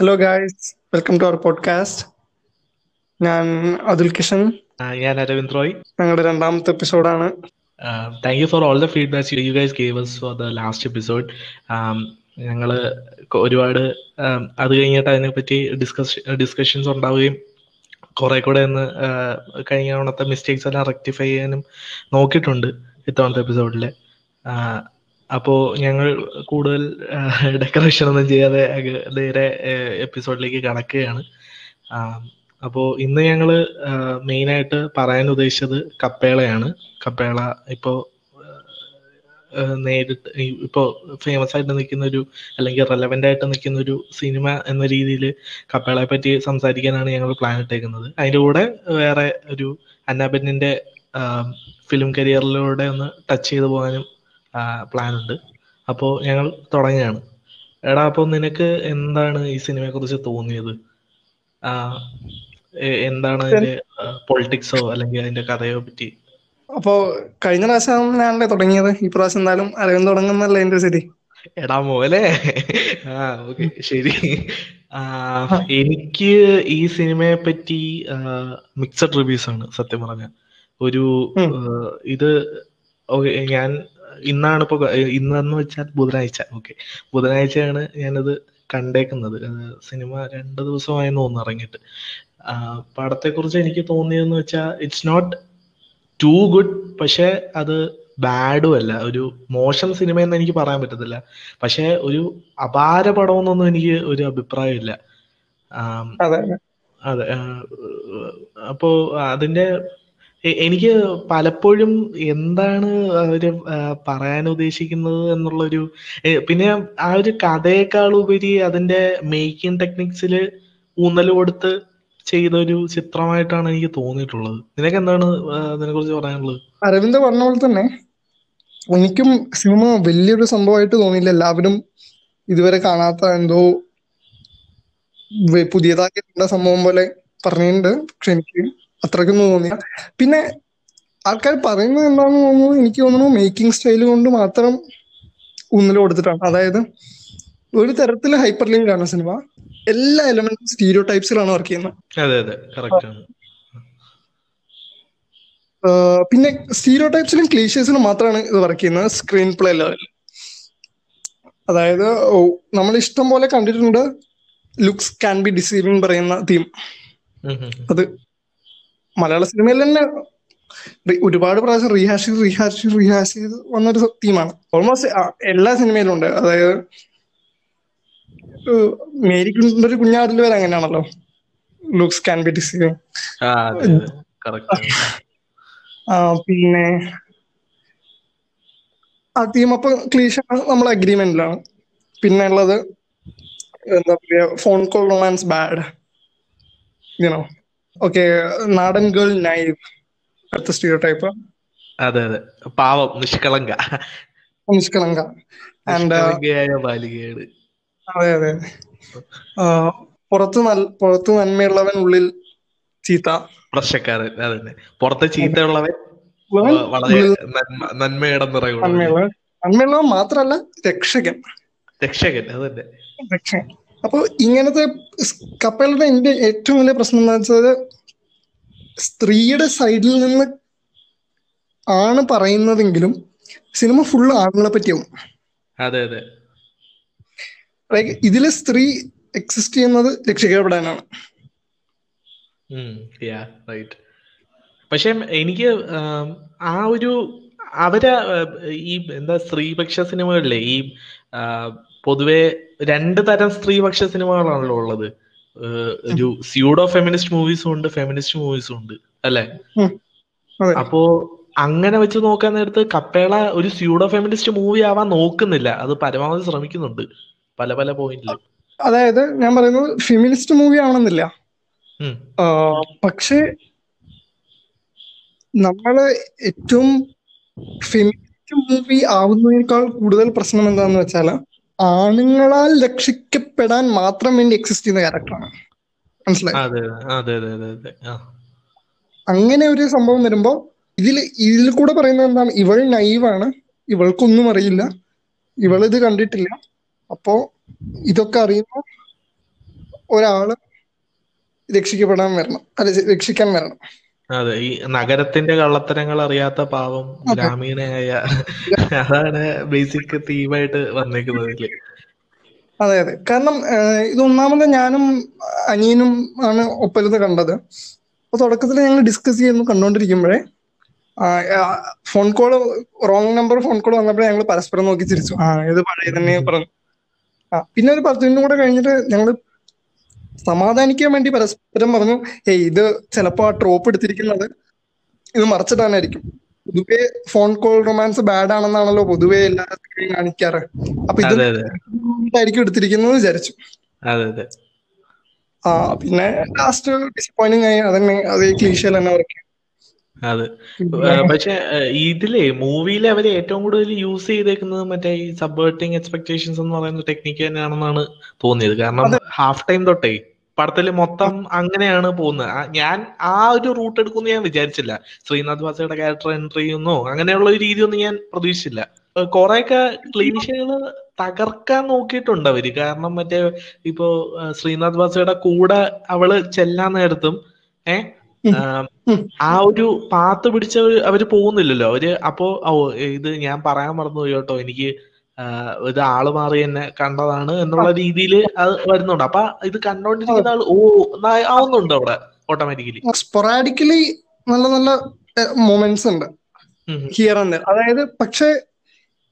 Hello guys welcome to our podcast ഞാൻ അതുൽ കിഷൻ. ഞാൻ അരവിന്ദ് റോയ്. ഞങ്ങളുടെ രണ്ടാമത്തെ എപ്പിസോഡാണ് thank you for all the feedback you guys gave us for the last episode ഞങ്ങൾ ഒരുപാട് അത് കഴിഞ്ഞിട്ട് അതിനെപ്പറ്റി ഡിസ്കസ് ഡിസ്കഷൻസ് ഉണ്ടാവുകയും കുറെ കൂടെ ഒന്ന് കഴിഞ്ഞ തവണത്തെ മിസ്റ്റേക്സ് എല്ലാം റെക്ടിഫൈ ചെയ്യാനും നോക്കിയിട്ടുണ്ട് ഇത്തവണത്തെ എപ്പിസോഡിൽ അപ്പോൾ ഞങ്ങൾ കൂടുതൽ ഡെക്കറേഷൻ ഒന്നും ചെയ്യാതെ നേരെ എപ്പിസോഡിലേക്ക് കടക്കുകയാണ്. അപ്പോൾ ഇന്ന് ഞങ്ങൾ മെയിനായിട്ട് പറയാൻ ഉദ്ദേശിച്ചത് കപ്പേളയാണ്. കപ്പേള ഇപ്പോൾ നേരിട്ട് ഇപ്പോ ഫേമസ് ആയിട്ട് നിൽക്കുന്ന ഒരു അല്ലെങ്കിൽ റെലവെന്റ് ആയിട്ട് നിൽക്കുന്ന ഒരു സിനിമ എന്ന രീതിയിൽ കപ്പേളയെ പറ്റി സംസാരിക്കാനാണ് ഞങ്ങൾ പ്ലാൻ ഇട്ടേക്കുന്നത്. അതിന്റെ കൂടെ വേറെ ഒരു അന്നാബെന്നിന്റെ ഫിലിം കരിയറിലൂടെ ഒന്ന് ടച്ച് ചെയ്തു പോകാനും പ്ലാൻ ഉണ്ട്. അപ്പോ ഞങ്ങൾ തുടങ്ങുകയാണ്. എടാ അപ്പോൾ നിനക്ക് എന്താണ് ഈ സിനിമയെ കുറിച്ച് തോന്നിയത് എന്താണ് അതിന്റെ പൊളിറ്റിക്സോ അല്ലെങ്കിൽ അതിന്റെ കഥയോ പറ്റി? അപ്പോ കഴിഞ്ഞ പ്രാവശ്യം ഞാനല്ലേ തുടങ്ങിയത്? ഈ പ്രാവശ്യം എന്തായാലും അരവിന്ദ് തുടങ്ങുന്നല്ലേ എന്റെ ശരി എടാ മോലെ ആ ഓക്കെ ശരി. എനിക്ക് ഈ സിനിമയെ പറ്റി മിക്സഡ് റിവ്യൂസ് ആണ് സത്യം പറഞ്ഞ. ഒരു ഇത് ഞാൻ ഇന്നാണ് ഇപ്പൊ ഇന്നെന്ന് വെച്ചാൽ ബുധനാഴ്ച. ഓക്കെ ബുധനാഴ്ചയാണ് ഞാനത് കണ്ടേക്കുന്നത്. സിനിമ രണ്ട് ദിവസമായി തോന്നുന്നു ഇറങ്ങിയിട്ട്. പടത്തെക്കുറിച്ച് എനിക്ക് തോന്നിയതെന്ന് വെച്ചാൽ ഇറ്റ്സ് നോട്ട് ടു ഗുഡ് പക്ഷേ അത് ബാഡും അല്ല. ഒരു മോശം സിനിമ എന്ന് എനിക്ക് പറയാൻ പറ്റത്തില്ല. പക്ഷേ ഒരു അപാര പടമെന്നൊന്നും എനിക്ക് ഒരു അഭിപ്രായമില്ല അതെ. അപ്പോ അതിന്റെ എനിക്ക് പലപ്പോഴും എന്താണ് അവർ പറയാൻ ഉദ്ദേശിക്കുന്നത് എന്നുള്ളൊരു പിന്നെ ആ ഒരു കഥയേക്കാൾ ഉപരി അതിന്റെ മേക്കിംഗ് ടെക്നിക്സിൽ ഊന്നൽ കൊടുത്ത് ചെയ്ത ഒരു ചിത്രമായിട്ടാണ് എനിക്ക് തോന്നിയിട്ടുള്ളത്. നിനക്ക് എന്താണ് അതിനെ കുറിച്ച് പറയാനുള്ളത്? അരവിന്ദ് പറഞ്ഞ പോലെ തന്നെ എനിക്കും സിനിമ വലിയൊരു സംഭവമായിട്ട് തോന്നിയില്ല. എല്ലാവരും ഇതുവരെ കാണാത്ത എന്തോ പുതിയതായിട്ടുള്ള പുതിയതായി സംഭവം പോലെ പറഞ്ഞിട്ടുണ്ട്. പക്ഷെ എനിക്ക് അത്രയ്ക്കൊന്നും തോന്നില്ല പിന്നെ ആൾക്കാർ പറയുന്നത് എന്താണെന്ന് തോന്നുന്നു എനിക്ക് തോന്നുന്നു മേക്കിംഗ് സ്റ്റൈൽ കൊണ്ട് മാത്രം ഊന്നൽ കൊടുത്തിട്ടാണ്. അതായത് ഒരു തരത്തിൽ ഹൈപ്പർ ലിങ്ക് ആണ് സിനിമ. എല്ലാ എലമെന്റും സ്റ്റീരിയോ ടൈപ്സിലാണ് വർക്ക് ചെയ്യുന്നത്. പിന്നെ സ്റ്റീരിയോ ടൈപ്സിലും ക്ലീഷേഴ്സിലും മാത്രമാണ് ഇത് വർക്ക് ചെയ്യുന്നത്. സ്ക്രീൻ പ്ലേ ലെവലിൽ അതായത് നമ്മൾ ഇഷ്ടം പോലെ കണ്ടിട്ടുണ്ട്. ലുക്സ് ക്യാൻ ബി ഡിസീവിങ് പറയുന്ന തീം. അത് മലയാള സിനിമയിൽ തന്നെ ഒരുപാട് പ്രാവശ്യം റീഹാഷ് ചെയ്ത് റീഹാഷ് ചെയ്ത് റീഹാഷ് ചെയ്ത് വന്നൊരു തീമാണ് ഓൾമോസ്റ്റ് എല്ലാ സിനിമയിലും ഉണ്ട്. അതായത് മേരി ഒരു കുഞ്ഞാടിൽ വരെ അങ്ങനെയാണല്ലോ. ലുക്സ് ക്യാൻ ബി ഡിസ് പിന്നെ ആ തീം അപ്പൊ ക്ലീഷ നമ്മൾ അഗ്രിമെന്റിലാണ് പിന്നെ ഉള്ളത് എന്താ പറയാ phone call romance bad you know okay നാടൻ ഗേൾ നൈവ് അടുത്ത സ്റ്റീരിയോ ടൈപ്പ് അതെ അതെ. പാവം നിഷ്കളങ്ക. നിഷ്കളങ്ക. ആൻഡ് നിഷ്കളങ്കയായ ബാലികയാണ്. അതെ അതെ. പുറത്ത് നല്ല പുറത്ത് നന്മയുള്ളവൻ ഉള്ളിൽ ചീത്ത. പ്രശ്നക്കാരൻ അതെ പുറത്ത് ചീത്തയുള്ളവൻ വളരെ നന്മ നന്മയുടെ നിറയുള്ള. നന്മയുള്ളവൻ മാത്രല്ല രക്ഷകൻ. രക്ഷകൻ അതന്നെ. രക്ഷകൻ. അപ്പൊ ഇങ്ങനത്തെ കപ്പലുടെ എന്റെ ഏറ്റവും വലിയ പ്രശ്നം എന്ന് വെച്ചാൽ സ്ത്രീയുടെ സൈഡിൽ നിന്ന് ആണ് പറയുന്നതെങ്കിലും സിനിമ ഫുള്ള് ആണുങ്ങളെ പറ്റിയാവും. അതെ അതെ. ലൈക്ക് ഇതിൽ സ്ത്രീ എക്സിസ്റ്റ് ചെയ്യുന്നത് രക്ഷിക്കപ്പെടാനാണ് പക്ഷെ എനിക്ക് ആ ഒരു അവരെ ഈ എന്താ സ്ത്രീപക്ഷ സിനിമകളിലെ ഈ പൊതുവെ രണ്ട് തരം സ്ത്രീപക്ഷ സിനിമകളാണല്ലോ ഉള്ളത്. ഒരു സ്യൂഡോ ഫെമിനിസ്റ്റ് മൂവീസും ഉണ്ട് ഫെമിനിസ്റ്റ് മൂവീസും ഉണ്ട് അല്ലെ. അപ്പോ അങ്ങനെ വെച്ച് നോക്കാൻ നേരത്ത് കപ്പേള ഒരു സ്യൂഡോ ഫെമിനിസ്റ്റ് മൂവി ആവാൻ നോക്കുന്നില്ല. അത് പരമാവധി ശ്രമിക്കുന്നുണ്ട് പല പല പോയിന്റിൽ അതായത് ഞാൻ പറയുന്നത് ഫെമിനിസ്റ്റ് മൂവി ആവണമെന്നില്ല. പക്ഷേ നമ്മൾ ഏറ്റവും ഫെമിനിസ്റ്റ് മൂവി ആവുന്നതിനേക്കാൾ കൂടുതൽ പ്രശ്നം എന്താന്ന് വെച്ചാൽ ആണുങ്ങളാൽ രക്ഷിക്കപ്പെടാൻ മാത്രം വേണ്ടി എക്സിസ്റ്റ് ചെയ്യുന്ന ക്യാരക്ടറാണ് മനസ്സിലായി? അങ്ങനെ ഒരു സംഭവം വരുമ്പോ ഇതിൽ ഇതിൽ കൂടെ പറയുന്നത് എന്താണ്? ഇവൾ നൈവാണ് ഇവൾക്കൊന്നും അറിയില്ല. ഇവൾ ഇത് കണ്ടിട്ടില്ല. അപ്പോ ഇതൊക്കെ അറിയുന്ന ഒരാൾ രക്ഷിക്കപ്പെടാൻ വരണം. അല്ല രക്ഷിക്കാൻ വരണം. അതെ ഈ നഗരത്തിന്റെ കള്ളത്തരങ്ങൾ അറിയാത്ത പാവം ഗ്രാമീണയായ അതാണ് ബേസിക് തീമായിട്ട് വന്നേക്കുന്നത് അതെ അതെ. കാരണം ഇത് ഒന്നാമത് ഞാനും അനിയനും ആണ് ഒപ്പരത്ത് കണ്ടത്. അപ്പൊ തുടക്കത്തിൽ ഞങ്ങൾ ഡിസ്കസ് ചെയ്യുന്നു കണ്ടോണ്ടിരിക്കുമ്പോഴേ phone call wrong number phone call വന്നപ്പോഴേ ഞങ്ങൾ പരസ്പരം നോക്കി ചിരിച്ചു. ആ ഇത് പഴയ തന്നെ പറഞ്ഞു. ആ പിന്നെ ഒരു പത്ത് മിനിറ്റും കൂടെ കഴിഞ്ഞിട്ട് ഞങ്ങൾ സമാധാനിക്കാൻ വേണ്ടി പരസ്പരം പറഞ്ഞു ഏയ് ഇത് ചിലപ്പോ ആ ട്രോപ്പ് എടുത്തിരിക്കുന്നത് ഇത് മറച്ചിട്ടാനായിരിക്കും പൊതുവെ ഫോൺ കോൾ റൊമാൻസ് ബാഡ് ആണെന്നാണല്ലോ പൊതുവെ എല്ലാവരും കാണിക്കാറ്. അപ്പൊ ഇത് അതെ അതെ. ആയിരിക്കും എടുത്തിരിക്കുന്നത് വിചാരിച്ചു. ആ പിന്നെ ലാസ്റ്റ് ഡിസപ്പോയിന്റിങ് ആയി. അതന്നെ അതേ ക്ലീഷ്യൽ തന്നെ അവർക്ക് അതെ. പക്ഷെ ഇതിലെ മൂവിയിൽ അവർ ഏറ്റവും കൂടുതൽ യൂസ് ചെയ്തേക്കുന്നത് മറ്റേ ഈ സബ്വേർട്ടിങ് എക്സ്പെക്ടേഷൻസ് എന്ന് പറയുന്ന ടെക്നിക്ക് തന്നെയാണെന്നാണ് തോന്നിയത്. കാരണം ഹാഫ് ടൈം തൊട്ടേ പടത്തിൽ മൊത്തം അങ്ങനെയാണ് പോകുന്നത്. ഞാൻ ആ ഒരു റൂട്ട് എടുക്കുമെന്ന് ഞാൻ വിചാരിച്ചില്ല. ശ്രീനാഥ് വാസയുടെ ക്യാരക്ടർ എൻട്രി ചെയ്യുന്നോ അങ്ങനെയുള്ള ഒരു രീതിയൊന്നും ഞാൻ പ്രതീക്ഷിച്ചില്ല. കുറെയൊക്കെ ക്ലീഷകൾ തകർക്കാൻ നോക്കിയിട്ടുണ്ട് അവർ. കാരണം മറ്റേ ഇപ്പോ ശ്രീനാഥ് വാസയുടെ കൂടെ അവൾ ചെല്ലാൻ നേരത്തും ഏഹ് ആ ഒരു പാത്ത് പിടിച്ച് അവർ പോകുന്നില്ലല്ലോ. അവർ അപ്പോ ഓ ഇത് ഞാൻ പറയാൻ മറന്നുപോയി കേട്ടോ. എനിക്ക് ഇത് ആൾ മാറി എന്നെ കണ്ടതാണ് എന്നുള്ള രീതിയിൽ അത് വരുന്നുണ്ട്. അപ്പൊ ഇത് കണ്ടോണ്ടിരിക്കുന്ന ആൾ ഓ ആവുന്നുണ്ട് അവിടെ ഓട്ടോമാറ്റിക്കലി സ്പൊറാഡിക്കലി നല്ല നല്ല മൊമെന്റ്സ് ഉണ്ട്. ഹിയർ ആൻഡ് അതായത് പക്ഷെ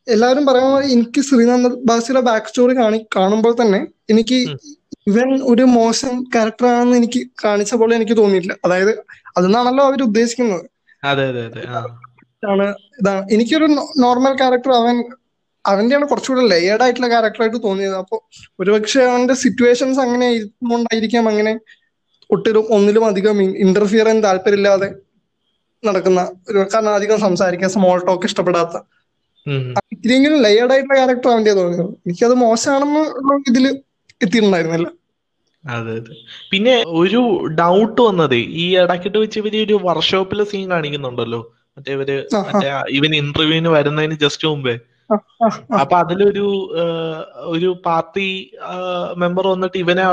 എല്ലാവരും പറയുന്ന പോലെ എനിക്ക് ശ്രീനാഥ് ബാസിയുടെ ബാക്ക് സ്റ്റോറി കാണി കാണുമ്പോൾ തന്നെ എനിക്ക്. ഇവൻ ഒരു മോശം ക്യാരക്ടറാണെന്ന് എനിക്ക് കാണിച്ച പോലെ എനിക്ക് തോന്നിയിട്ടില്ല. അതായത് അതെന്നാണല്ലോ അവർ ഉദ്ദേശിക്കുന്നത്. ഇതാണ്. എനിക്കൊരു നോർമൽ ക്യാരക്ടർ അവൻ അവന്റെയാണ് കുറച്ചുകൂടെ ലെയേർഡ് ആയിട്ടുള്ള ക്യാരക്ടറായിട്ട് തോന്നിയത്. അപ്പോൾ ഒരുപക്ഷെ അവന്റെ സിറ്റുവേഷൻസ് അങ്ങനെ ആയിരിക്കാം അങ്ങനെ ഒട്ടിലും ഒന്നിലും അധികം ഇന്റർഫിയർ ചെയ്യാൻ താല്പര്യമില്ലാതെ നടക്കുന്ന ഒരു കാരണം അധികം സംസാരിക്കാൻ സ്മോൾ ടോക്ക് ഇഷ്ടപ്പെടാത്ത. ഇത്രയെങ്കിലും ലെയേർഡ് ആയിട്ടുള്ള ക്യാരക്ടർ അവന്റെ തോന്നിയത്. എനിക്കത് മോശമാണെന്ന് ഇതിൽ ഇതിൽ എത്തിയിട്ടുണ്ടായിരുന്നില്ല. അതെ അതെ. പിന്നെ ഒരു ഡൗട്ട് വന്നതേ ഈ ഇടക്കിട്ട് വെച്ച് ഇവർ ഒരു വർക്ക്ഷോപ്പിലെ സീൻ കാണിക്കുന്നുണ്ടല്ലോ. മറ്റേ ഇവർ. മറ്റേ ഇവൻ ഇന്റർവ്യൂവിന് വരുന്നതിന് ജസ്റ്റ് മുമ്പേ. അപ്പൊ അതിലൊരു ഒരു പാർട്ടി മെമ്പർ വന്നിട്ട് ഇവനെ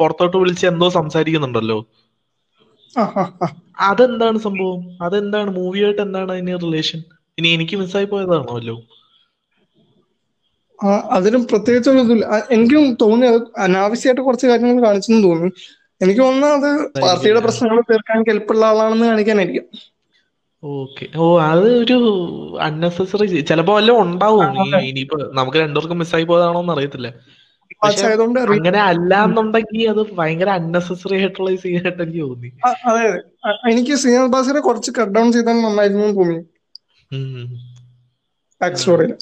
പുറത്തോട്ട് വിളിച്ച് എന്തോ സംസാരിക്കുന്നുണ്ടല്ലോ. അതെന്താണ് സംഭവം? അതെന്താണ്? മൂവിയായിട്ട് എന്താണ് അതിന് റിലേഷൻ ഇനി എനിക്ക് മിസ്സായി പോയതാണോ അല്ലോ ആ, അതിലും പ്രത്യേകിച്ച് ഒരു ഇതില്ല എനിക്കും തോന്നി അത് അനാവശ്യമായിട്ട് കുറച്ച് കാര്യങ്ങൾ കാണിച്ചെന്ന് തോന്നി എനിക്ക് തോന്നുന്നത് അത് പാർട്ടിയുടെ പ്രശ്നങ്ങൾ തീർക്കാൻ കെൽപ്പുള്ള ആളാണെന്ന് കാണിക്കാനായിരിക്കും ഓക്കെ. ഓ അത് ഒരു അൺനെസസറി ചിലപ്പോ വല്ലതും ഉണ്ടാവും. ഇനിയിപ്പോ നമുക്ക് രണ്ടുപേർക്കും മിസ്സായി പോയതാണോന്ന് അറിയത്തില്ല. അങ്ങനെ അല്ല എന്നുണ്ടെങ്കിൽ അത് ഭയങ്കര അൺനെസസറി ആയിട്ടുള്ള സീൻ ആയിട്ട് എനിക്ക് തോന്നി. അതെ എനിക്ക് സീനിയർ ബാസിനെ കുറച്ച് കട്ട് ഡൗൺ ചെയ്താൽ നന്നായിരുന്നു തോന്നി. ഉം. ബാക്ക് സ്റ്റോറിയിൽ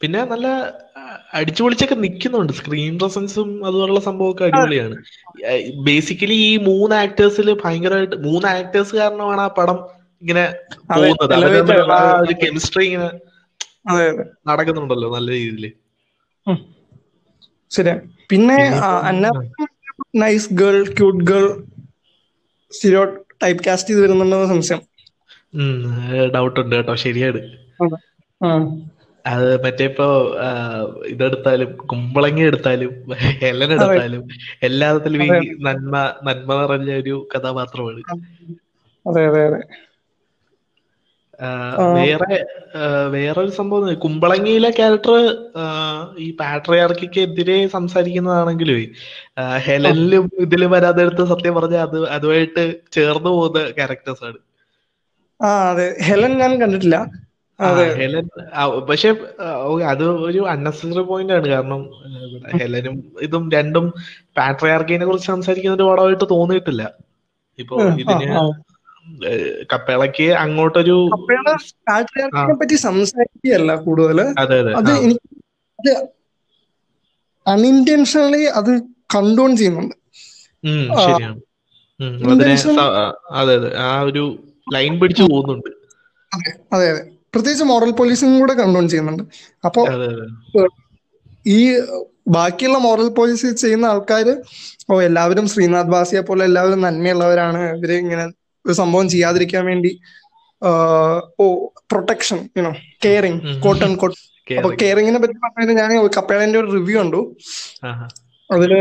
പിന്നെ നല്ല അടിച്ചു പൊളിച്ചൊക്കെ നിക്കുന്നുണ്ട്. സ്ക്രീൻ പ്രസൻസും അതുപോലുള്ള സംഭവമൊക്കെ അടിപൊളിയാണ്. ബേസിക്കലി ഈ മൂന്ന് ആക്ടേഴ്സിൽ ഭയങ്കരമായിട്ട് മൂന്ന് ആക്ടേഴ്സ് കാരണമാണ് ആ പടം ഇങ്ങനെ പോകുന്നത്. തമ്മിലുള്ള ആ ഒരു കെമിസ്ട്രി ഇങ്ങനെ നടക്കുന്നുണ്ടല്ലോ നല്ല രീതിയിൽ ശരിയാ. പിന്നെ nice girl cute girl stereotype cast ചെയ്ത് വരുന്നുണ്ടെന്ന് സംശയം. ഡൗട്ട് ഉണ്ട് കേട്ടോ. ശരിയാണ്. അത് മറ്റേ ഇപ്പൊ ഇതെടുത്താലും കുമ്പളങ്ങ എടുത്താലും ഹെലൻ എടുത്താലും എല്ലാത്തിലും ഈ നന്മ നന്മ നിറഞ്ഞ ഒരു കഥാപാത്രമാണ്. അതെ അതെ അതെ. വേറെ വേറെ വേറൊരു സംഭവം കുമ്പളങ്ങിയിലെ ക്യാരക്ടർ ഈ പാട്രിയാർക്കിക്ക് എതിരെ സംസാരിക്കുന്നതാണെങ്കിലും ഹെലനിലും ഇതിലും വരാതെ എടുത്ത് സത്യം പറഞ്ഞ അത് അതുമായിട്ട് ചേർന്ന് പോകുന്ന ക്യാരക്ടേഴ്സ് ആണ്. ആ അതെ. ഹെലൻ ഞാൻ കണ്ടിട്ടില്ല. ഹെലൻ പക്ഷെ അത് ഒരു അൺനെസറി പോയിന്റ് ആണ്. കാരണം ഹെലനും ഇതും രണ്ടും പാട്രിയാർക്കിനെ കുറിച്ച് സംസാരിക്കുന്ന ഒരു പടമായിട്ട് തോന്നിയിട്ടില്ല. ഇപ്പൊ ഇതിന് കപ്പേളയ്ക്ക് അങ്ങോട്ടൊരു പറ്റി സംസാരിക്കുകയല്ല കൂടുതൽ അതെ. എനിക്ക് അത് അത് കണ്ടോൺ ചെയ്യുന്നുണ്ട്. അതെ അതെ. ആ ഒരു ലൈൻ പിടിച്ചു പോകുന്നുണ്ട്. അതെ അതെ പ്രത്യേകിച്ച് മോറൽ പോലീസിംഗ് കൂടെ കണ്ടോൺ ചെയ്യുന്നുണ്ട്. അപ്പൊ ഈ ബാക്കിയുള്ള മോറൽ പോലീസ് ചെയ്യുന്ന ആൾക്കാര് ഓ എല്ലാവരും ശ്രീനാഥ് ബാസിയെ പോലെ എല്ലാവരും നന്മയുള്ളവരാണ്. ഇവർ ഇങ്ങനെ ഒരു സംഭവം ചെയ്യാതിരിക്കാൻ വേണ്ടി ഓ protection you know caring cotton coat and coat അപ്പൊ കെയറിങ്ങിനെ പറ്റി പറഞ്ഞത് ഞാൻ കപ്പേളന്റെ ഒരു റിവ്യൂ കണ്ടു. അതിൽ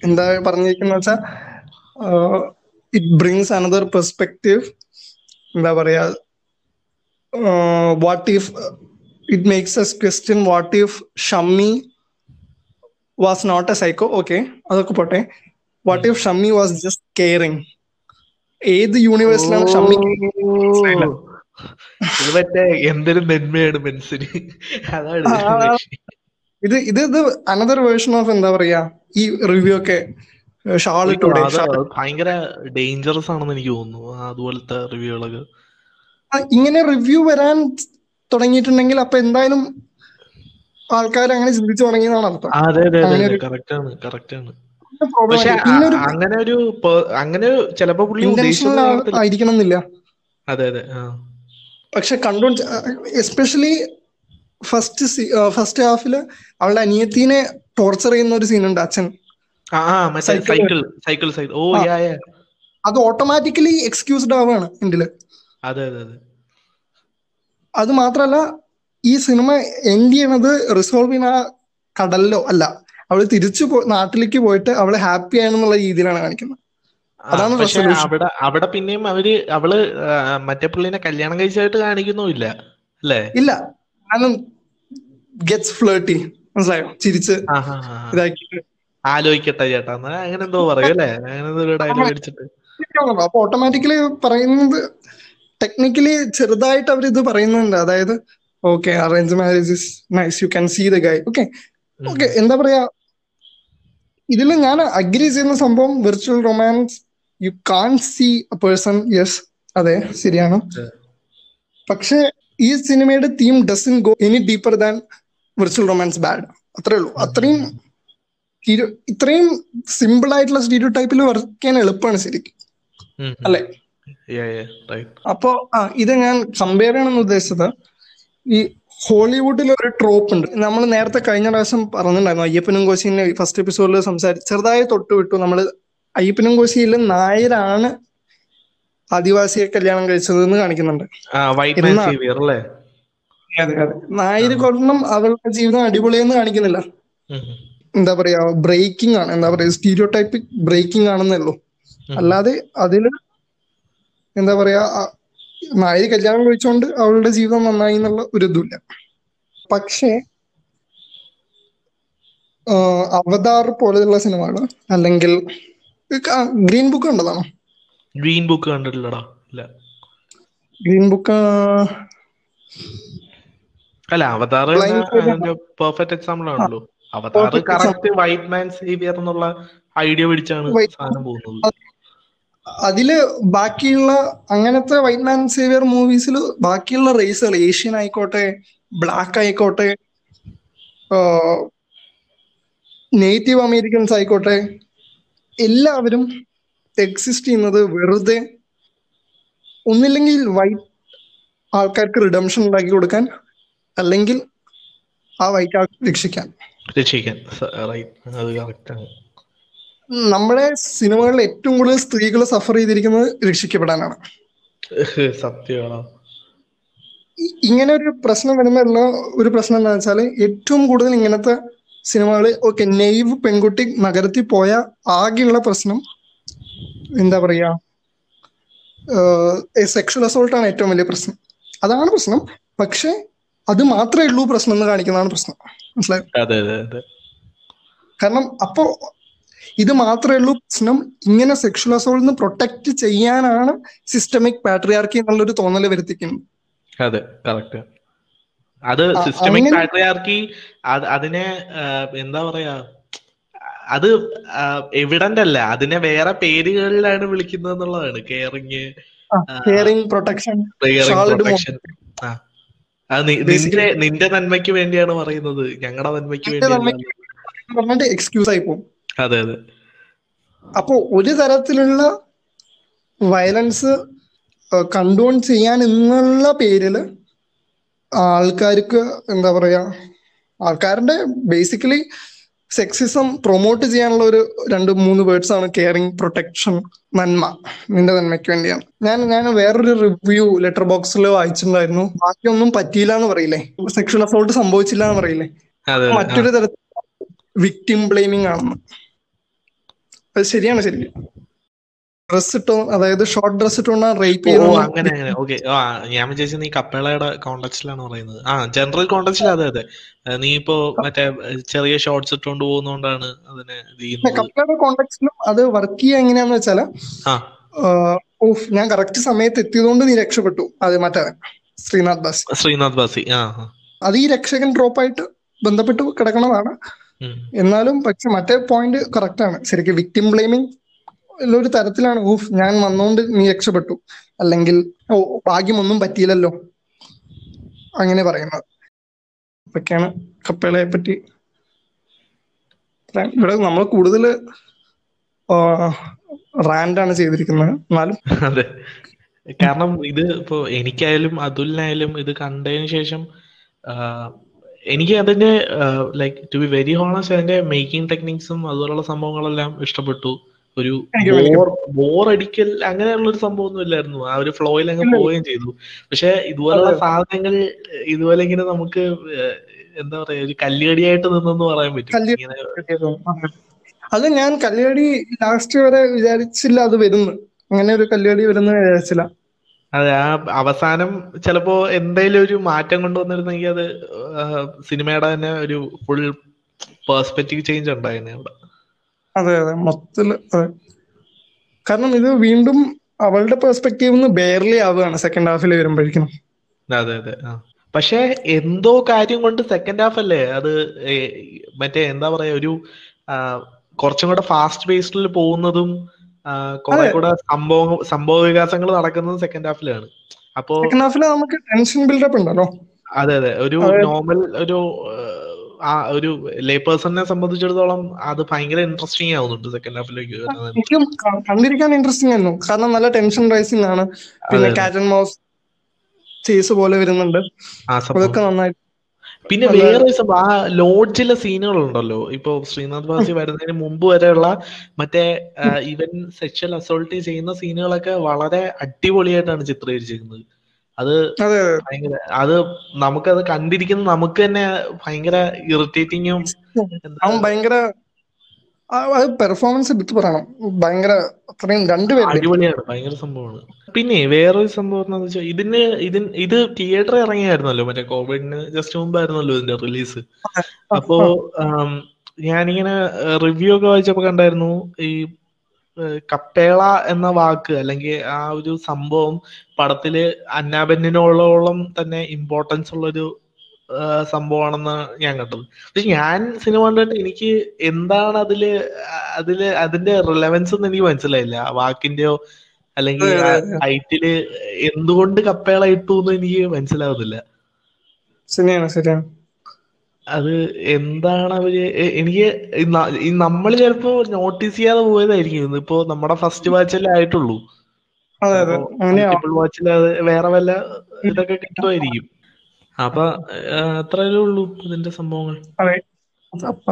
എന്താ പറഞ്ഞിരിക്കുന്ന വെച്ചാ ഇറ്റ് ബ്രിങ്സ് അനദർ പെർസ്പെക്റ്റീവ് എന്താ പറയാ what if it makes us question what if Shammi was not a psycho okay അതൊക്കെ പോട്ടെ. What if Shammi was just caring ഏത് യൂണിവേഴ്സിലാണ് ഷമ്മി ഇത് മറ്റേ എന്തൊരു അതാണ് ആ, ആ. ഇത് ഇത് ഇത് അനദർ വേർഷൻ ഓഫ് എന്താ പറയാ ഈ റിവ്യൂ ഒക്കെ ഷാൾ ഇട്ടൂടെ? ഭയങ്കര ഡേഞ്ചറസ് ആണെന്ന് എനിക്ക് തോന്നുന്നു അതുപോലത്തെ റിവ്യൂകളൊക്കെ ഇങ്ങനെ റിവ്യൂ വരാൻ തുടങ്ങിയിട്ടുണ്ടെങ്കിൽ അപ്പൊ എന്തായാലും ആൾക്കാർ അങ്ങനെ ചിന്തിച്ചു തുടങ്ങിയതാണ് അർത്ഥം അതെ അതെ കറക്റ്റ് ആണ് കറക്റ്റ് ആണ്. പക്ഷെ. അങ്ങനെ ഒരു അങ്ങനെ ചിലപ്പോ ആയിരിക്കണം എന്നില്ല അതെ അതെ പക്ഷെ കണ്ടു എസ്പെഷ്യലി ഫസ്റ്റ് ഫസ്റ്റ് ഹാഫിൽ അവളുടെ അനിയത്തിനെ ടോർച്ചർ ചെയ്യുന്ന ഒരു സീനുണ്ട് അച്ഛൻ. സൈക്കിൾ സൈക്കിൾ സൈക്കിൾ ഓ അത് ഓട്ടോമാറ്റിക്കലി എക്സ്ക്യൂസ്ഡ് ആവാണ് എൻഡിൽ അതെ അതെ അതെ. അത് മാത്രല്ല ഈ സിനിമ എൻഡ് ചെയ്യണത് റിസോൾവ് ചെയ്യുന്ന ആ കടലിലോ അല്ല അവൾ തിരിച്ചു പോ- നാട്ടിലേക്ക് പോയിട്ട് അവൾ ഹാപ്പി ആണെന്നുള്ള രീതിയിലാണ് കാണിക്കുന്നത്. അതാണ് പക്ഷെ അവിടെ അവിടെ പിന്നെയും അവർ അവൾ മറ്റേ പുള്ളിനെ കല്യാണം കഴിച്ചായിട്ട് കാണിക്കുന്നുമില്ല അല്ലേ? ഇല്ല. കാരണം ഗെറ്റ്സ് ഫ്ലേട്ടി മനസ്സിലായോ? ചിരിച്ച് ആലോചിക്കട്ടെ ചേട്ടാ അങ്ങനെ എന്തോ പറയും അല്ലേ? അങ്ങനെ എന്തോ ഡയലോഗ് അടിച്ചിട്ട്. അപ്പൊ ഓട്ടോമാറ്റിക്കലി പറയുന്നത് ടെക്നിക്കലി ചെറുതായിട്ട് അവർ ഇത് പറയുന്നുണ്ട്. അതായത് okay arrange marriage is nice you can see the guy okay. Okay എന്താ പറയാ? ഇതിൽ ഞാൻ അഗ്രി ചെയ്യുന്ന സംഭവം virtual romance you can see a person yes അതെ ശരിയാണ്. പക്ഷെ ഈ സിനിമയുടെ theme doesn't go any deeper than virtual romance bad അത്രേ ഉള്ളൂ അത്രയും ഇത്രയും സിമ്പിൾ ആയിട്ടുള്ള സ്റ്റീരിയോ ടൈപ്പിൽ വർക്ക് ചെയ്യാൻ എളുപ്പമാണ് ശരിക്കും. അല്ലെ. അപ്പോ ആ ഇത് ഞാൻ കമ്പയർ ചെയ്യണമെന്ന് ഉദ്ദേശിച്ചത് ഈ ഹോളിവുഡിൽ ഒരു ട്രോപ്പ് ഉണ്ട് നമ്മൾ നേരത്തെ കഴിഞ്ഞ പ്രാവശ്യം പറഞ്ഞിട്ടുണ്ടായിരുന്നു അയ്യപ്പനും കോശിനെ ഫസ്റ്റ് എപ്പിസോഡിൽ സംസാരിച്ച് ചെറുതായി തൊട്ട് വിട്ടു നമ്മൾ അയ്യപ്പനും കോശിയിൽ നായരാണ് ആദിവാസിയെ കല്യാണം കഴിച്ചത് എന്ന് കാണിക്കുന്നുണ്ട് അതെ അതെ. നായര് കൊണ്ടും അവളുടെ ജീവിതം അടിപൊളിയെന്ന് കാണിക്കുന്നില്ല. എന്താ പറയാ ബ്രേക്കിംഗ് ആണ്. എന്താ പറയാ സ്റ്റീരിയോ ടൈപ്പിക് ബ്രേക്കിംഗ് ആണെന്നേ ഉള്ളൂ. അല്ലാതെ അതിൽ എന്താ പറയാ നായര് കല്യാണം കഴിച്ചോണ്ട് അവളുടെ ജീവിതം നന്നായി എന്നുള്ള ഒരു ഇതുമില്ല. പക്ഷേ അവതാർ പോലെയുള്ള സിനിമകൾ അല്ലെങ്കിൽ ഗ്രീൻ ബുക്ക് കണ്ടതാണോ? ഗ്രീൻ ബുക്ക് കണ്ടിട്ടില്ലടാ ഇല്ല. ഗ്രീൻ ബുക്ക് അല്ല അവതാർ പെർഫെക്റ്റ് എക്സാമ്പിൾ ആണല്ലോ. Avatar correct white man saviour എന്നുള്ള ഐഡിയ പിടിച്ചാണ് സാധനം പോകുന്നത്. അതിൽ ബാക്കിയുള്ള അങ്ങനത്തെ വൈറ്റ് മാൻ സേവിയർ മൂവീസിൽ ബാക്കിയുള്ള റേസുകൾ ഏഷ്യൻ ആയിക്കോട്ടെ ബ്ലാക്ക് ആയിക്കോട്ടെ നേറ്റീവ് അമേരിക്കൻസ് ആയിക്കോട്ടെ എല്ലാവരും എക്സിസ്റ്റ് ചെയ്യുന്നത് വെറുതെ ഒന്നില്ലെങ്കിൽ വൈറ്റ് ആൾക്കാർക്ക് റിഡംഷൻ ഉണ്ടാക്കി കൊടുക്കാൻ അല്ലെങ്കിൽ ആ വൈറ്റ് ആൾക്ക് രക്ഷിക്കാൻ. രക്ഷിക്കാൻ. റൈറ്റ് അത് കറക്റ്റ് ആണ്. നമ്മുടെ സിനിമകളിൽ ഏറ്റവും കൂടുതൽ സ്ത്രീകൾ സഫർ ചെയ്തിരിക്കുന്നത് രക്ഷിക്കപ്പെടാനാണ്. സത്യമാണോ? ഇങ്ങനെ ഒരു പ്രശ്നം വരുമ്പോഴുള്ള ഒരു പ്രശ്നം എന്താ വെച്ചാൽ ഏറ്റവും കൂടുതൽ ഇങ്ങനത്തെ സിനിമകൾ ഓക്കെ നെയ്വ് പെൺകുട്ടി നഗരത്തിൽ പോയ ആകെയുള്ള പ്രശ്നം എന്താ പറയാ സെക്ഷൽ അസോൾട്ട് ആണ് ഏറ്റവും വലിയ പ്രശ്നം. അതാണ് പ്രശ്നം. പക്ഷെ അത് മാത്രമേ ഉള്ളൂ പ്രശ്നം എന്ന് കാണിക്കുന്നതാണ് പ്രശ്നം. മനസ്സിലായോ? കാരണം അപ്പോ ഇത് മാത്രമേ ഉള്ളൂ പ്രശ്നം. ഇങ്ങനെ സെക്ഷൽ അസോൾട്ട് നിന്ന് പ്രൊട്ടക്ട് ചെയ്യാനാണ് സിസ്റ്റമിക് പാട്രിയാർക്കി എന്നുള്ളൊരു തോന്നൽ വരുത്തിക്കുന്നത്. അതെ കറക്റ്റ് അത് സിസ്റ്റമിക് പാട്രിയാർക്കി അതിനെ എന്താ പറയാ അത് എവിഡന്റ് അല്ല. അതിനെ വേറെ പേരുകളിലാണ് വിളിക്കുന്നത് എന്നുള്ളതാണ്. കെയറിങ് കെയറിങ് പ്രൊട്ടക്ഷൻ പ്രൊട്ടക്ഷൻ നിന്റെ നിന്റെ നന്മയ്ക്ക് വേണ്ടിയാണ് പറയുന്നത്. ഞങ്ങളുടെ നന്മയ്ക്ക് വേണ്ടി പറഞ്ഞിട്ട് എക്സ്ക്യൂസ് ആയി പോകും. അതെ അതെ. അപ്പോ ഒരു തരത്തിലുള്ള വയലൻസ് കണ്ടോൺ ചെയ്യാൻ എന്നുള്ള പേരിൽ ആൾക്കാർക്ക് എന്താ പറയാ ആൾക്കാരുടെ ബേസിക്കലി സെക്സിസം പ്രൊമോട്ട് ചെയ്യാനുള്ള ഒരു രണ്ട് മൂന്ന് വേർഡ്സ് ആണ് കെയറിങ് പ്രൊട്ടക്ഷൻ നന്മ. നിന്റെ നന്മയ്ക്ക് വേണ്ടിയാണ്. ഞാൻ ഞാൻ വേറൊരു റിവ്യൂ ലെറ്റർ ബോക്സിൽ വായിച്ചിട്ടുണ്ടായിരുന്നു. ബാക്കിയൊന്നും പറ്റിയില്ല എന്ന് പറയില്ലേ സെക്ഷൽ അസോൾട്ട് സംഭവിച്ചില്ല എന്ന് പറയില്ലേ മറ്റൊരു തരത്തിൽ വിക്ടിം ബ്ലെയിമിംഗ് ആണെന്ന്. അത് ശരിയാണ് ശരി ഡ്രസ് ഇട്ടോ അതായത് ഷോർട്ട് ഡ്രസ് ഇട്ടുകൊണ്ടാണ് റേപ്പ് ചെയ്യുന്നത് അങ്ങനെ അങ്ങനെ. ഓക്കെ ആ ഞാൻ വിചാരിച്ചത് നീ കപ്പേളയുടെ കോണ്ടക്സ്റ്റിലാണ് പറയുന്നത്. ആ ജനറൽ കോണ്ടക്സ്റ്റിൽ അതെ അതെ. നീ ഇപ്പോ മറ്റേ ചെറിയ ഷോർട്സ് ഇട്ടുകൊണ്ട് പോകുന്നോണ്ടാണ് അതിനെ കപ്പേളയുടെ കപ്പയുടെ അത് വർക്ക് ചെയ്യുക എങ്ങനെയാന്ന് വെച്ചാൽ ഓഫ് ഞാൻ കറക്റ്റ് സമയത്ത് എത്തിയതുകൊണ്ട് നീ രക്ഷപ്പെട്ടു അത് മറ്റേ ശ്രീനാഥ് ബാസി ശ്രീനാഥ് ബാസി ആ. അത് ഈ രക്ഷകൻ ഡ്രോപ്പ് ആയിട്ട് ബന്ധപ്പെട്ട് കിടക്കണതാണ്. എന്നാലും പക്ഷെ മറ്റേ പോയിന്റ് കറക്റ്റ് ആണ്. ശരിക്കും വിക്ടിം ബ്ലെയിമിങ് ഒരു തരത്തിലാണ് ഊഫ് ഞാൻ വന്നോണ്ട് നീ രക്ഷപ്പെട്ടു. അല്ലെങ്കിൽ ഓ ഭാഗ്യമൊന്നും പറ്റിയില്ലല്ലോ. അങ്ങനെ പറയുന്നത്. ഇതൊക്കെയാണ് കപ്പേളയെ പറ്റി. ഇവിടെ നമ്മൾ കൂടുതൽ റാൻഡാണ് ചെയ്തിരിക്കുന്നത്. എന്നാലും അതെ. കാരണം ഇത് ഇപ്പോ എനിക്കായാലും അതുലിനായാലും ഇത് കണ്ടതിന് ശേഷം എനിക്ക് അതിന്റെ like to be very honest അതിന്റെ മേക്കിംഗ് ടെക്നിക്സും അതുപോലുള്ള സംഭവങ്ങളെല്ലാം ഇഷ്ടപ്പെട്ടു. ഒരു ബോർ അടിക്കൽ അങ്ങനെയുള്ള ഒരു സംഭവം ഒന്നും ഇല്ലായിരുന്നു. ആ ഒരു ഫ്ലോയിൽ അങ്ങ്. പോവുകയും ചെയ്തു. പക്ഷെ ഇതുപോലുള്ള. സാധനങ്ങൾ ഇതുപോലെ ഇങ്ങനെ നമുക്ക് എന്താ പറയാ ഒരു കല്ലുകടിയായിട്ട് നിന്നെന്ന് പറയാൻ പറ്റും. അത്. ഞാൻ കല്ലുകടി ലാസ്റ്റ് വരെ വിചാരിച്ചില്ല അത് വരുന്നു. അങ്ങനെ ഒരു കല്ലുകടി വരുന്ന വിചാരിച്ചില്ല. അതെ ആ അവസാനം ചിലപ്പോ എന്തെങ്കിലും ഒരു മാറ്റം കൊണ്ടുവന്നിരുന്നെങ്കിൽ അത് സിനിമയുടെ തന്നെ ഒരു ഫുൾ പേഴ്സ്പെക്റ്റീവ് ചേഞ്ച് ഉണ്ടായിരുന്നു അവിടെ. അതെ അതെ മൊത്തത്തിൽ കാരണം ഇത് വീണ്ടും അവളുടെ പെർസ്പെക്റ്റീവ് നിന്ന് ബെയർലി ആവുകയാണ് സെക്കൻഡ് ഹാഫിൽ വരുമ്പോഴേക്കും. അതെ അതെ പക്ഷെ എന്തോ കാര്യം കൊണ്ട് സെക്കൻഡ് ഹാഫ് അല്ലേ? അത് മറ്റേ എന്താ പറയാ ഒരു കുറച്ചും കൂടെ ഫാസ്റ്റ് പേസ്ഡിൽ പോകുന്നതും കുറെ. കൂടെ സംഭവ സംഭവ വികാസങ്ങൾ നടക്കുന്നത് സെക്കൻഡ് ഹാഫിലാണ് അപ്പോ സെക്കൻഡ് ഹാഫിൽ നമുക്ക് ടെൻഷൻ ബിൽഡപ്പ് ഉണ്ടല്ലോ. അതെ അതെ. ഒരു നോർമൽ ഒരു ആ ഒരു ലേ പേഴ്സണിനെ സംബന്ധിച്ചിടത്തോളം അത് ഭയങ്കര ഇൻട്രസ്റ്റിംഗ് ആവുന്നുണ്ട് സെക്കൻഡ് ഹാഫിലേക്ക് എനിക്കും കണ്ടിരിക്കാൻ ഇൻട്രസ്റ്റിംഗ് ആയിരുന്നു. കാരണം നല്ല ടെൻഷൻ റൈസിംഗ് ആണ്. പിന്നെ കാറ്റൻ കാറ്റ് ആൻഡ് മൗസ് ചേസ് പോലെ വരുന്നുണ്ട്. അതൊക്കെ നന്നായി പിന്നെ വേറെ ആ ലോഡ്ജിലെ സീനുകളുണ്ടല്ലോ. ഇപ്പൊ ശ്രീനാഥ് ഭാസി വരുന്നതിന് മുമ്പ് വരെയുള്ള മറ്റേ ഇവൻ സെക്ഷൽ അസോൾട്ട് ചെയ്യുന്ന സീനുകളൊക്കെ വളരെ അടിപൊളിയായിട്ടാണ് ചിത്രീകരിച്ചിരിക്കുന്നത്. അത് ഭയങ്കര അത് നമുക്കത് കണ്ടിരിക്കുന്ന നമുക്ക് തന്നെ ഭയങ്കര ഇറിറ്റേറ്റിങ്ങും ഭയങ്കര അത് പെർഫോമൻസ് എടുത്തു പറയണം. ഭയങ്കര അത്രയും രണ്ടുപേരും ഭയങ്കര സംഭവമാണ്. പിന്നെ വേറൊരു സംഭവം എന്താന്ന് വെച്ചാൽ ഇതിന് ഇതിന് ഇത് തിയേറ്റർ ഇറങ്ങിയായിരുന്നല്ലോ മറ്റേ കോവിഡിന് ജസ്റ്റ് മുമ്പായിരുന്നല്ലോ ഇതിന്റെ റിലീസ് അപ്പോ ഞാനിങ്ങനെ റിവ്യൂ ഒക്കെ വായിച്ചപ്പോ കണ്ടായിരുന്നു ഈ കപ്പേള എന്ന വാക്ക് അല്ലെങ്കിൽ ആ ഒരു സംഭവം പടത്തിൽ അന്നാബെന്നിനോളോളം തന്നെ ഇമ്പോർട്ടൻസ് ഉള്ളൊരു സംഭവമാണെന്ന് ഞാൻ കണ്ടത്. പക്ഷെ ഞാൻ സിനിമ കണ്ടിട്ട് എനിക്ക് എന്താണ് അതിൽ അതിൽ അതിന്റെ റിലവൻസ് ഒന്നും എനിക്ക് മനസ്സിലായില്ല. വാക്കിന്റെയോ അല്ലെങ്കിൽ. ടൈറ്റിൽ എന്തുകൊണ്ട് കപ്പേള ഇട്ടു എന്ന് എനിക്ക് മനസ്സിലാവുന്നില്ല. ശരിയാണ് ശരിയാണ്. അത് എന്താണ് അവർ എനിക്ക് നമ്മൾ ചിലപ്പോ നോട്ടീസ് ചെയ്യാതെ പോയതായിരിക്കും ഇപ്പോ നമ്മുടെ ഫസ്റ്റ് വാച്ചല്ലേ ആയിട്ടുള്ളൂ. വാച്ചിൽ വേറെ വല്ല ഇതൊക്കെ കിട്ടുമായിരിക്കും. അപ്പൊ ഏഹ്, അത്രയല്ലേ ഉള്ളൂ ഇതിന്റെ സംഭവങ്ങൾ. അതെ.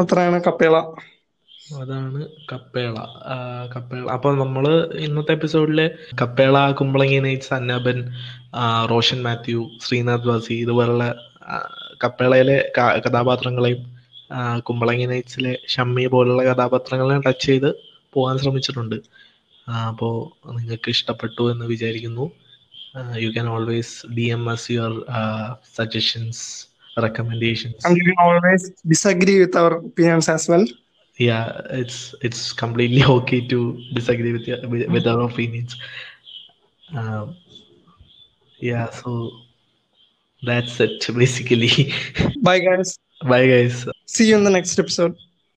അത്രയാണ് കപ്പേള. അതാണ് കപ്പേള. കപ്പേള. അപ്പൊ നമ്മൾ ഇന്നത്തെ എപ്പിസോഡിൽ കപ്പേള കുമ്പളങ്ങി നൈറ്റ്സ് അന്നാബൻ റോഷൻ മാത്യു ശ്രീനാഥ് വാസി ഇതുപോലുള്ള കപ്പേളയിലെ കഥാപാത്രങ്ങളെയും കുമ്പളങ്ങി നൈറ്റ്സിലെ ഷമ്മി പോലുള്ള കഥാപാത്രങ്ങളെയും ടച്ച് ചെയ്ത് പോകാൻ ശ്രമിച്ചിട്ടുണ്ട്. അപ്പോൾ അപ്പോ നിങ്ങൾക്ക് ഇഷ്ടപ്പെട്ടു എന്ന് വിചാരിക്കുന്നു. Uh, you can always DM us your uh, suggestions, recommendations. And you can always disagree with our opinions as well. Yeah it's it's completely okay to disagree with your, with, with our opinions. Um, yeah so that's it basically. Bye guys. Bye guys. See you in the next episode.